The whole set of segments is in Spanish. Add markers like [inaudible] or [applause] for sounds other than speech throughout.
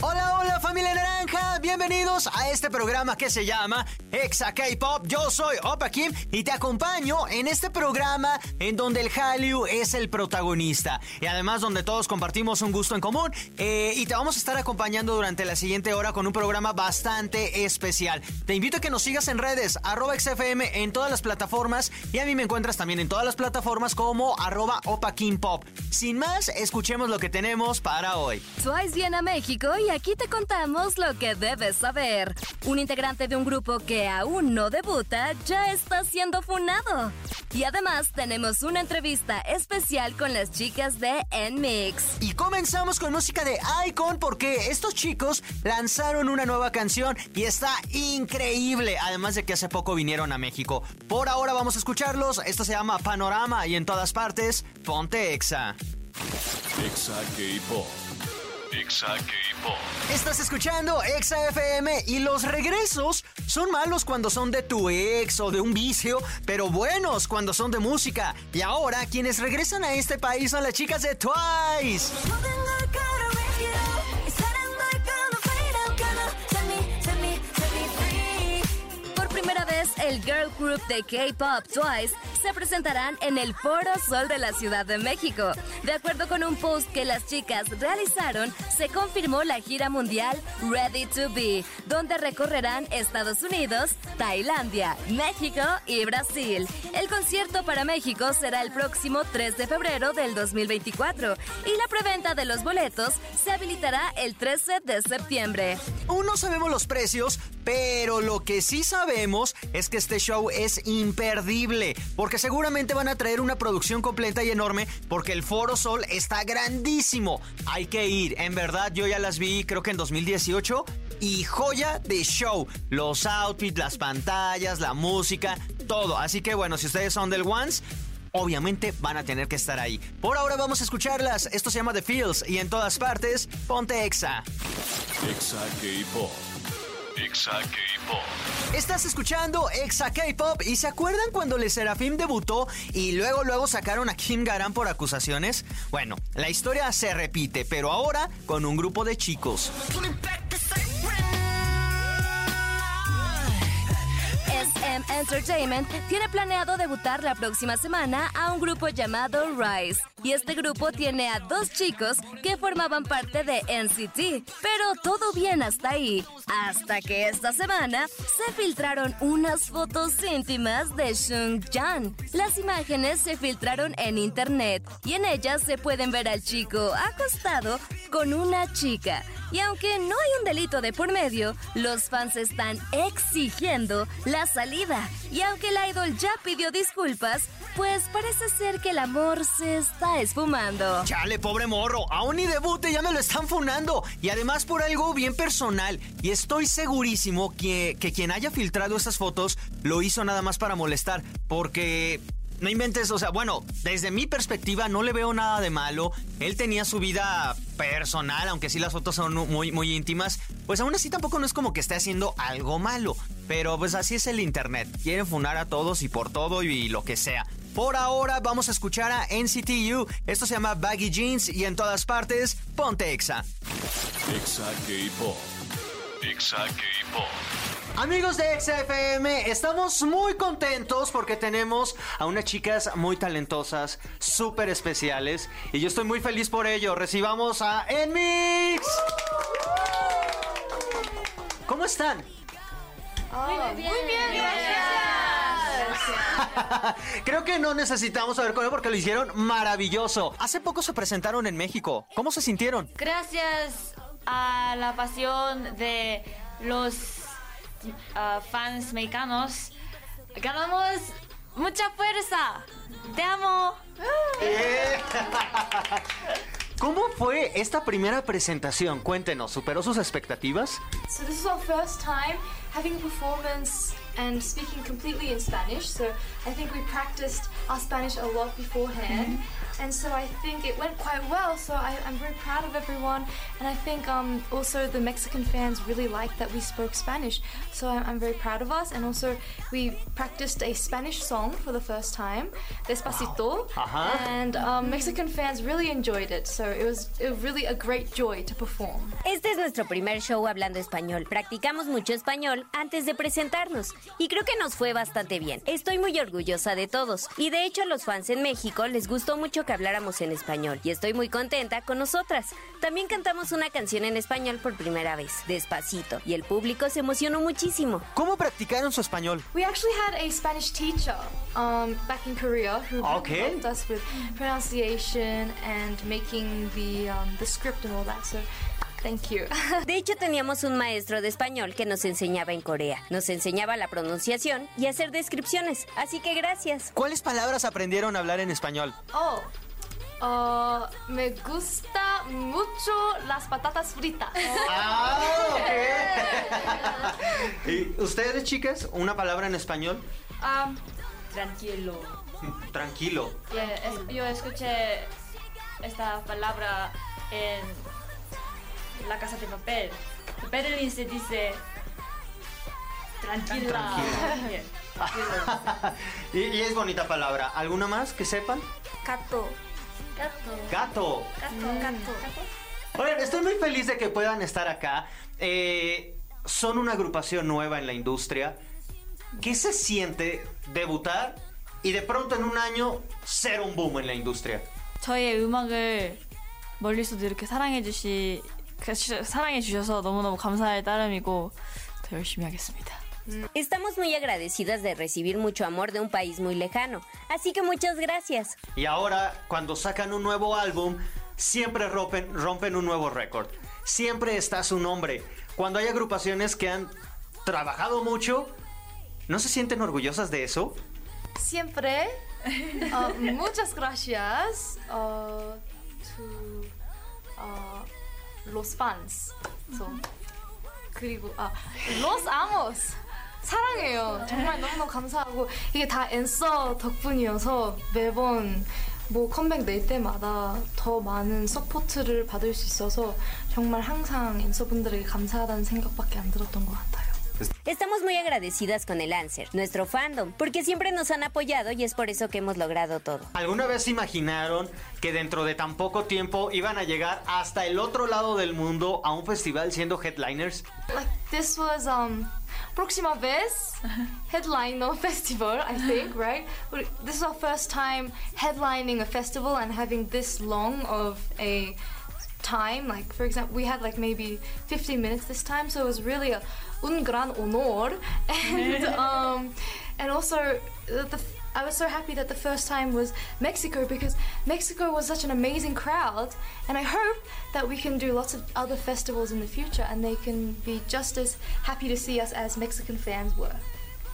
Hola, hola familia naranja, bienvenidos a este programa que se llama Exa K-Pop. Yo soy Opa Kim y te acompaño en este programa en donde el Hallyu es el protagonista y además donde todos compartimos un gusto en común eh, y te vamos a estar acompañando durante la siguiente hora con un programa bastante especial. Te invito a que nos sigas en redes arroba XFM en todas las plataformas y a mí me encuentras también en todas las plataformas como arroba Opa Kim Pop. Sin más, escuchemos lo que tenemos para hoy. Twice viene a México y aquí te contamos lo que debes saber. Un integrante de un grupo que aún no debuta ya está siendo funado. Y además tenemos una entrevista especial con las chicas de N-Mix. Y comenzamos con música de Icon porque estos chicos lanzaron una nueva canción y está increíble. Además de que hace poco vinieron a México. Por ahora vamos a escucharlos. Esto se llama Panorama y en todas partes, ponte Exa. Exa K-Pop. Exa. Estás escuchando Exa FM y los regresos son malos cuando son de tu ex o de un vicio, pero buenos cuando son de música. Y ahora quienes regresan a este país son las chicas de Twice. El girl group de K-Pop Twice se presentarán en el Foro Sol de la Ciudad de México. De acuerdo con un post que las chicas realizaron, se confirmó la gira mundial Ready to Be, donde recorrerán Estados Unidos, Tailandia, México y Brasil. El concierto para México será el próximo 3 de febrero del 2024 y la preventa de los boletos se habilitará el 13 de septiembre. Aún no sabemos los precios, pero lo que sí sabemos es que este show es imperdible, porque seguramente van a traer una producción completa y enorme, porque el Foro Sol está grandísimo. Hay que ir, en verdad yo ya las vi creo que en 2018 y joya de show. Los outfits, las pantallas, la música, todo. Así que bueno, si ustedes son del Ones, obviamente van a tener que estar ahí. Por ahora vamos a escucharlas. Esto se llama The Feels y en todas partes, ponte Exa. Exa K-Pop. Exa K-Pop. Estás escuchando Exa K-Pop y ¿se acuerdan cuando Le Serafim debutó y luego luego sacaron a Kim Garan por acusaciones? Bueno, la historia se repite, pero ahora con un grupo de chicos. SM Entertainment tiene planeado debutar la próxima semana a un grupo llamado Rise. Y este grupo tiene a dos chicos que formaban parte de NCT. Pero todo bien hasta ahí. Hasta que esta semana se filtraron unas fotos íntimas de Shung Jan. Las imágenes se filtraron en internet y en ellas se pueden ver al chico acostado con una chica. Y aunque no hay un delito de por medio, los fans están exigiendo la salida. Y aunque el idol ya pidió disculpas, pues parece ser que el amor se está esfumando. Chale, pobre morro, aún ni debute, ya me lo están funando. Y además por algo bien personal. Y estoy segurísimo que, que quien haya filtrado esas fotos lo hizo nada más para molestar. Porque no inventes, o sea, bueno, desde mi perspectiva no le veo nada de malo. Él tenía su vida personal, aunque sí las fotos son muy, muy íntimas. Pues aún así tampoco no es como que esté haciendo algo malo. Pero pues así es el internet. Quieren funar a todos y por todo y lo que sea. Por ahora vamos a escuchar a NCTU. Esto se llama Baggy Jeans y en todas partes, ponte Exa. Exa K-Pop. Exa K-Pop. Amigos de XFM, estamos muy contentos porque tenemos a unas chicas muy talentosas, súper especiales, y yo estoy muy feliz por ello. Recibamos a Enmix. ¿Cómo están? Muy bien, gracias. Creo que no necesitamos saber cómo porque lo hicieron maravilloso. Hace poco se presentaron en México. ¿Cómo se sintieron? Gracias a la pasión de los ah, fans mexicanos, ganamos mucha fuerza. Te amo. [laughs] ¿Cómo fue esta primera presentación? Cuéntenos, ¿superó sus expectativas? So this is our first time having a performance and speaking completely in Spanish. So I think we practiced our Spanish a lot beforehand. And so I think it went quite well. So I, I'm very proud of everyone, and I think um, also the Mexican fans really liked that we spoke Spanish. So I'm, I'm very proud of us, and also we practiced a Spanish song for the first time, Despacito, Uh-huh. and um, Mexican fans really enjoyed it. So it was, it was really a great joy to perform. Este es nuestro primer show hablando español. Practicamos mucho español antes de presentarnos y creo que nos fue bastante bien. Estoy muy orgullosa de todos y de hecho a los fans en México les gustó mucho que habláramos en español y estoy muy contenta con nosotras. También cantamos una canción en español por primera vez, despacito, y el público se emocionó muchísimo. ¿Cómo practicaron su español? We actually had a Spanish teacher um, back in Korea who Okay. helped us with pronunciation and making the um, the script and all that. So, thank you. [laughs] De hecho, teníamos un maestro de español que nos enseñaba en Corea. Nos enseñaba la pronunciación y hacer descripciones. Así que gracias. ¿Cuáles palabras aprendieron a hablar en español? oh, uh, me gusta mucho las patatas fritas. [laughs] Ah, ok. [laughs] ¿Y ustedes, chicas, una palabra en español? Um, tranquilo. Tranquilo. Yeah, es- yo escuché esta palabra en La Casa de Papel. Berlín se dice tranquila. Yeah, tranquilo. [laughs] y, y es bonita palabra. ¿Alguna más que sepan? Gato. Gato. Oigan, estoy muy feliz de que puedan estar acá. Eh, son una agrupación nueva en la industria. ¿Qué se siente debutar y de pronto en un año ser un boom en la industria? 저희의 음악을 멀리서도 이렇게 사랑해 주시 사랑해 주셔서 너무너무 감사할 따름이고 더 열심히 하겠습니다. Estamos muy agradecidas de recibir mucho amor de un país muy lejano. Así que muchas gracias. Y ahora, cuando sacan un nuevo álbum, siempre rompen, rompen un nuevo récord. Siempre está su nombre. Cuando hay agrupaciones que han trabajado mucho, ¿no se sienten orgullosas de eso? Siempre. [laughs] Uh, muchas gracias uh, to uh, los fans. So, 그리고 아 los amos. 사랑해요. 정말 너무너무 감사하고 이게 다 앤서 덕분이어서 매번 뭐 컴백 낼 때마다 더 많은 서포트를 받을 수 있어서 정말 항상 앤서 분들에게 감사하다는 생각밖에 안 들었던 것 같아요. Estamos muy agradecidas con el Answer, nuestro fandom, porque siempre nos han apoyado y es por eso que hemos logrado todo. ¿Alguna vez se imaginaron que dentro de tan poco tiempo iban a llegar hasta el otro lado del mundo a un festival siendo headliners? like this was um Proxima Vez [laughs] headliner festival, I think, right? This is our first time headlining a festival and having this long of a time. Like for example, we had like maybe 15 minutes this time, so it was really a un gran honor, [laughs] and [laughs] um, and also the, the I was so happy that the first time was Mexico because Mexico was such an amazing crowd, and I hope that we can do lots of other festivals in the future and they can be just as happy to see us as Mexican fans were.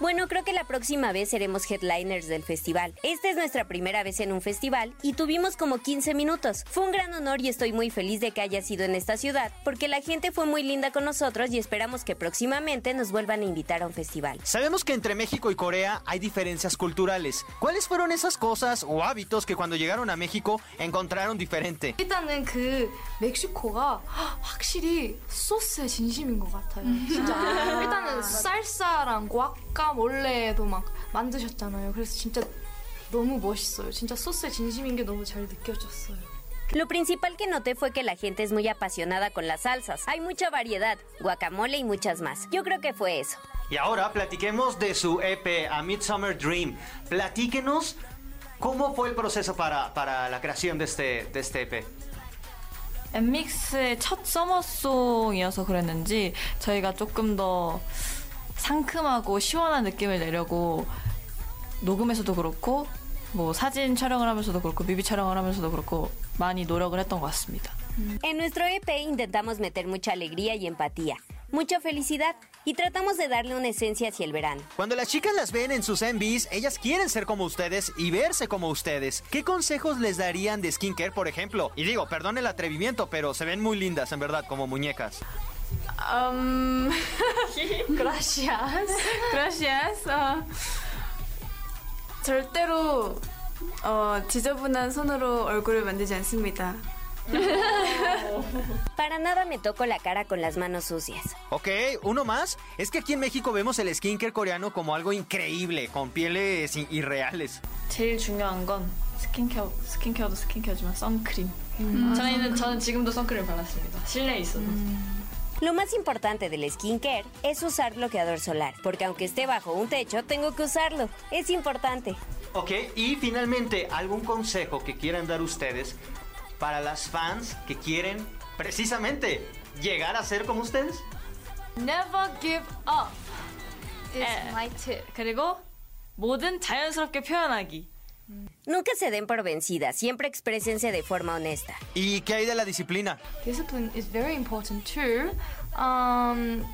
Bueno, creo que la próxima vez seremos headliners del festival. Esta es nuestra primera vez en un festival y tuvimos como 15 minutos. Fue un gran honor y estoy muy feliz de que haya sido en esta ciudad porque la gente fue muy linda con nosotros y esperamos que próximamente nos vuelvan a invitar a un festival. Sabemos que entre México y Corea hay diferencias culturales. ¿Cuáles fueron esas cosas o hábitos que cuando llegaron a México encontraron diferente? 일단은 그 멕시코가 확실히 소스에 진심인 것 같아요. 진짜 일단은 쌀사랑 과카몰레도 막 만드셨잖아요. 그래서 진짜 너무 멋있어요. 진짜 소스에 진심인 게 너무 잘 느껴졌어요. Lo principal que noté fue que la gente es muy apasionada con las salsas. Hay mucha variedad, guacamole y muchas más. Yo creo que fue eso. Y ahora platiquemos de su EP, A Midsummer Dream. Platíquenos cómo fue el proceso para, para la creación de este, de este EP. 엠믹스의 첫 서머송이어서 그랬는지 저희가 조금 더 상큼하고 시원한 느낌을 내려고 녹음에서도 그렇고 뭐 사진 촬영을 하면서도 그렇고 뮤비 촬영을 하면서도 그렇고 많이 노력을 했던 것 같습니다. En nuestro EP intentamos meter mucha alegría y empatía, mucha felicidad y tratamos de darle una esencia hacia el verano. Cuando las chicas las ven en sus MVs, ellas quieren ser como ustedes y verse como ustedes. ¿Qué consejos les darían de skincare, por ejemplo? Y digo, perdón el atrevimiento, pero se ven muy lindas, en verdad, como muñecas. 음, [laughs] Gracias. gracias. 어, 절대로 어, 지저분한 손으로 얼굴을 만들지 않습니다. [laughs] Para nada me toco la cara con las manos sucias. Ok, uno más. Es que aquí en México vemos el skincare coreano como algo increíble, con pieles i- irreales. 제일 중요한 건 스킨케어, 스킨케어도 스킨케어지만 선크림. 저희는 저는 지금도 선크림 발랐습니다. 실내에 있어도. Lo más importante del skincare es usar bloqueador solar, porque aunque esté bajo un techo, tengo que usarlo. Es importante. Ok, y finalmente, ¿algún consejo que quieran dar ustedes para las fans que quieren precisamente llegar a ser como ustedes? Never give up is Eh. my tip. 그리고 뭐든 자연스럽게 표현하기. Nunca se den por vencidas, siempre exprésense de forma honesta. ¿Y qué hay de la disciplina? Discipline is very important too. Um,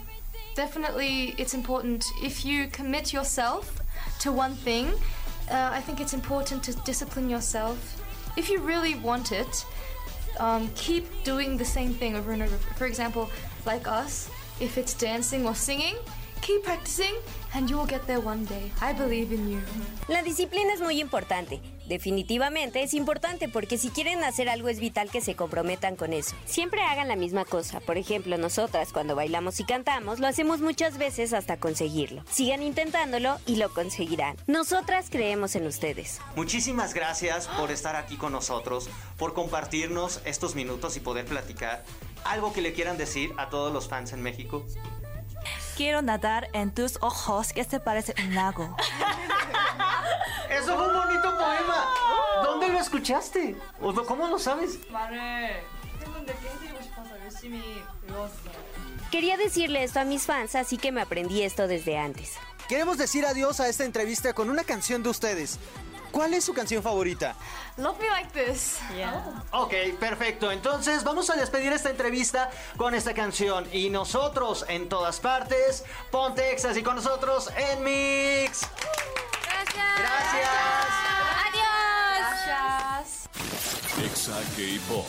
definitely, it's important if you commit yourself to one thing. Uh, I think it's important to discipline yourself. If you really want it, um, keep doing the same thing over and over. For example, like us, if it's dancing or singing, keep practicing and you will get there one day. I believe in you. La disciplina es muy importante. Definitivamente es importante porque si quieren hacer algo es vital que se comprometan con eso. Siempre hagan la misma cosa. Por ejemplo, nosotras cuando bailamos y cantamos lo hacemos muchas veces hasta conseguirlo. Sigan intentándolo y lo conseguirán. Nosotras creemos en ustedes. Muchísimas gracias por estar aquí con nosotros, por compartirnos estos minutos y poder platicar. ¿Algo que le quieran decir a todos los fans en México? Quiero nadar en tus ojos que se parece un lago. Eso fue un bonito poema. ¿Dónde lo escuchaste? Cómo lo sabes? Quería decirle esto a mis fans, así que me aprendí esto desde antes. Queremos decir adiós a esta entrevista con una canción de ustedes. ¿Cuál es su canción favorita? Love me like this. Ok, perfecto. Entonces vamos a despedir esta entrevista con esta canción. Y nosotros en todas partes, ponte Exas y con nosotros en Mix. Gracias. Gracias. Gracias. Exa K-Pop.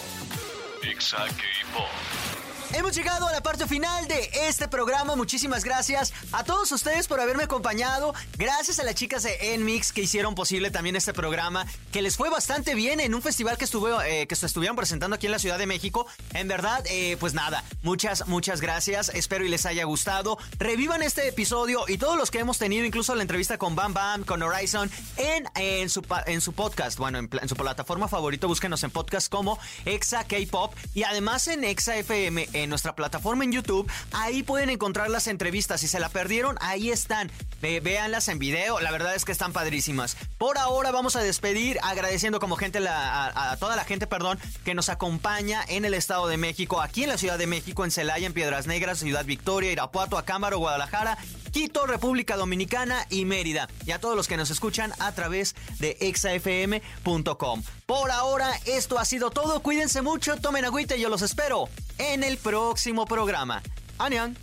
Exa K-Pop. Hemos llegado a la parte final de este programa. Muchísimas gracias a todos ustedes por haberme acompañado. Gracias a las chicas de Enmix que hicieron posible también este programa, que les fue bastante bien en un festival que, estuvo, eh, que se estuvieron presentando aquí en la Ciudad de México. En verdad, eh, pues nada, muchas, muchas gracias. Espero y les haya gustado. Revivan este episodio y todos los que hemos tenido, incluso la entrevista con Bam Bam, con Horizon, en, en, su, en su podcast. Bueno, en su plataforma favorito, búsquenos en podcast como Exa K-Pop y además en Exa FM, en nuestra plataforma en YouTube. Ahí pueden encontrar las entrevistas. Si se la perdieron, ahí están. Ve- véanlas en video. La verdad es que están padrísimas. Por ahora vamos a despedir agradeciendo como gente a toda la gente, perdón, que nos acompaña en el Estado de México, aquí en la Ciudad de México, en Celaya, en Piedras Negras, Ciudad Victoria, Irapuato, Acámbaro, Guadalajara, Quito, República Dominicana y Mérida. Y a todos los que nos escuchan a través de exafm.com. Por ahora, esto ha sido todo. Cuídense mucho, tomen agüita y yo los espero en el próximo programa. ¡Anian!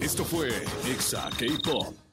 Esto fue Exa K-Pop.